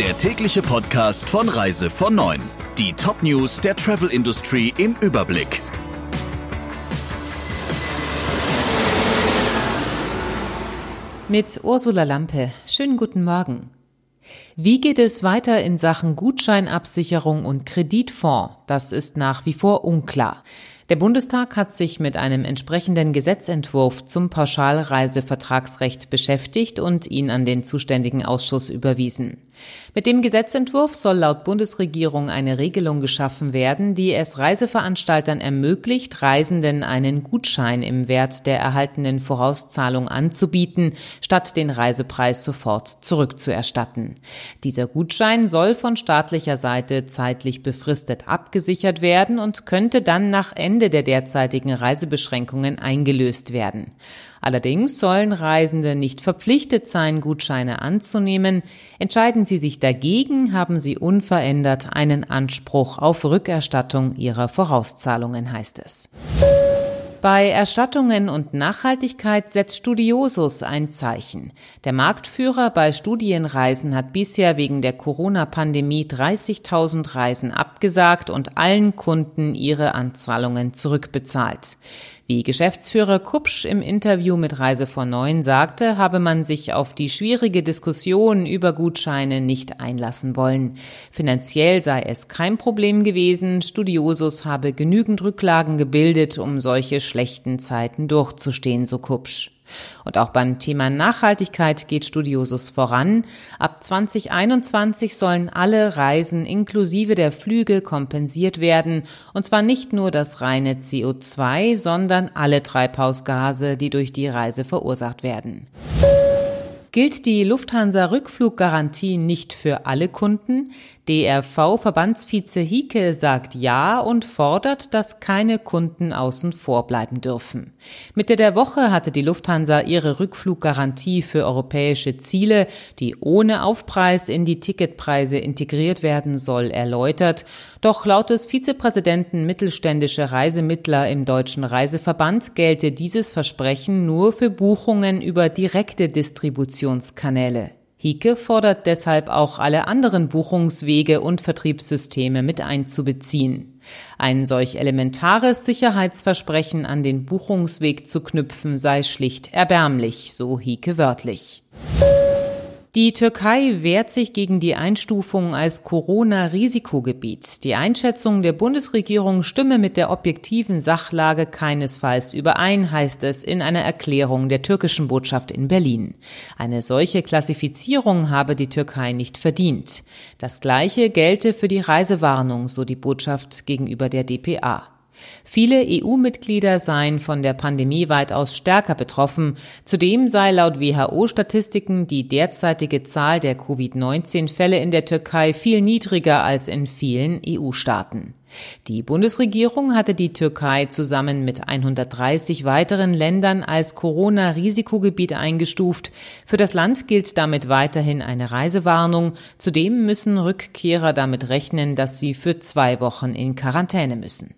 der tägliche Podcast von Reise von 9. Die Top-News der Travel Industry im Überblick. Mit Ursula Lampe. Schönen guten Morgen. Wie geht es weiter in Sachen Gutscheinabsicherung und Kreditfonds? Das ist nach wie vor unklar. Der Bundestag hat sich mit einem entsprechenden Gesetzentwurf zum Pauschalreisevertragsrecht beschäftigt und ihn an den zuständigen Ausschuss überwiesen. Mit dem Gesetzentwurf soll laut Bundesregierung eine Regelung geschaffen werden, die es Reiseveranstaltern ermöglicht, Reisenden einen Gutschein im Wert der erhaltenen Vorauszahlung anzubieten, statt den Reisepreis sofort zurückzuerstatten. Dieser Gutschein soll von staatlicher Seite zeitlich befristet abgesichert werden und könnte dann nach Ende der derzeitigen Reisebeschränkungen eingelöst werden. Allerdings sollen Reisende nicht verpflichtet sein, Gutscheine anzunehmen. Entscheiden sie sich dagegen, haben sie unverändert einen Anspruch auf Rückerstattung ihrer Vorauszahlungen, heißt es. Bei Erstattungen und Nachhaltigkeit setzt Studiosus ein Zeichen. Der Marktführer bei Studienreisen hat bisher wegen der Corona-Pandemie 30.000 Reisen abgesagt und allen Kunden ihre Anzahlungen zurückbezahlt. Wie Geschäftsführer Kupsch im Interview mit Reise vor Neun sagte, habe man sich auf die schwierige Diskussion über Gutscheine nicht einlassen wollen. Finanziell sei es kein Problem gewesen, Studiosus habe genügend Rücklagen gebildet, um solche schlechten Zeiten durchzustehen, so Kupsch. Und auch beim Thema Nachhaltigkeit geht Studiosus voran. Ab 2021 sollen alle Reisen inklusive der Flüge kompensiert werden, und zwar nicht nur das reine CO2, sondern alle Treibhausgase, die durch die Reise verursacht werden. Gilt die Lufthansa-Rückfluggarantie nicht für alle Kunden? DRV-Verbandsvize Hieke sagt Ja und fordert, dass keine Kunden außen vor bleiben dürfen. Mitte der Woche hatte die Lufthansa ihre Rückfluggarantie für europäische Ziele, die ohne Aufpreis in die Ticketpreise integriert werden soll, erläutert. Doch laut des Vizepräsidenten mittelständische Reisemittler im Deutschen Reiseverband gelte dieses Versprechen nur für Buchungen über direkte Distributionskanäle. Hike fordert deshalb auch alle anderen Buchungswege und Vertriebssysteme mit einzubeziehen. Ein solch elementares Sicherheitsversprechen an den Buchungsweg zu knüpfen sei schlicht erbärmlich, so Hike wörtlich. Die Türkei wehrt sich gegen die Einstufung als Corona-Risikogebiet. Die Einschätzung der Bundesregierung stimme mit der objektiven Sachlage keinesfalls überein, heißt es in einer Erklärung der türkischen Botschaft in Berlin. Eine solche Klassifizierung habe die Türkei nicht verdient. Das Gleiche gelte für die Reisewarnung, so die Botschaft gegenüber der DPA. Viele EU-Mitglieder seien von der Pandemie weitaus stärker betroffen. Zudem sei laut WHO-Statistiken die derzeitige Zahl der Covid-19-Fälle in der Türkei viel niedriger als in vielen EU-Staaten. Die Bundesregierung hatte die Türkei zusammen mit 130 weiteren Ländern als Corona-Risikogebiet eingestuft. Für das Land gilt damit weiterhin eine Reisewarnung. Zudem müssen Rückkehrer damit rechnen, dass sie für zwei Wochen in Quarantäne müssen.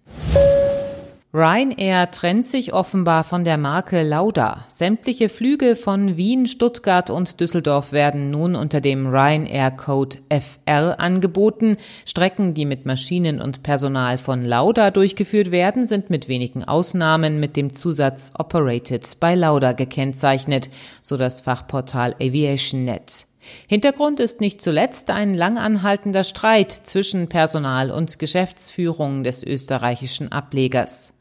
Ryanair trennt sich offenbar von der Marke Lauda. Sämtliche Flüge von Wien, Stuttgart und Düsseldorf werden nun unter dem Ryanair Code FR angeboten. Strecken, die mit Maschinen und Personal von Lauda durchgeführt werden, sind mit wenigen Ausnahmen mit dem Zusatz Operated by Lauda gekennzeichnet, so das Fachportal AviationNet. Hintergrund ist nicht zuletzt ein langanhaltender Streit zwischen Personal und Geschäftsführung des österreichischen Ablegers.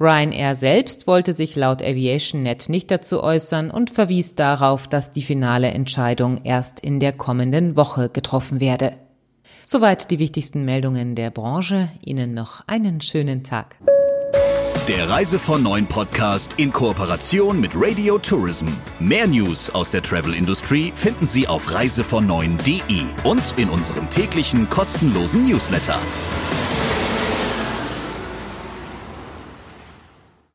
Ryanair selbst wollte sich laut AviationNet nicht dazu äußern und verwies darauf, dass die finale Entscheidung erst in der kommenden Woche getroffen werde. Soweit die wichtigsten Meldungen der Branche. Ihnen noch einen schönen Tag. Der Reise von Neuen Podcast in Kooperation mit Radio Tourism. Mehr News aus der Travel Industry finden Sie auf reisevon und in unserem täglichen kostenlosen Newsletter.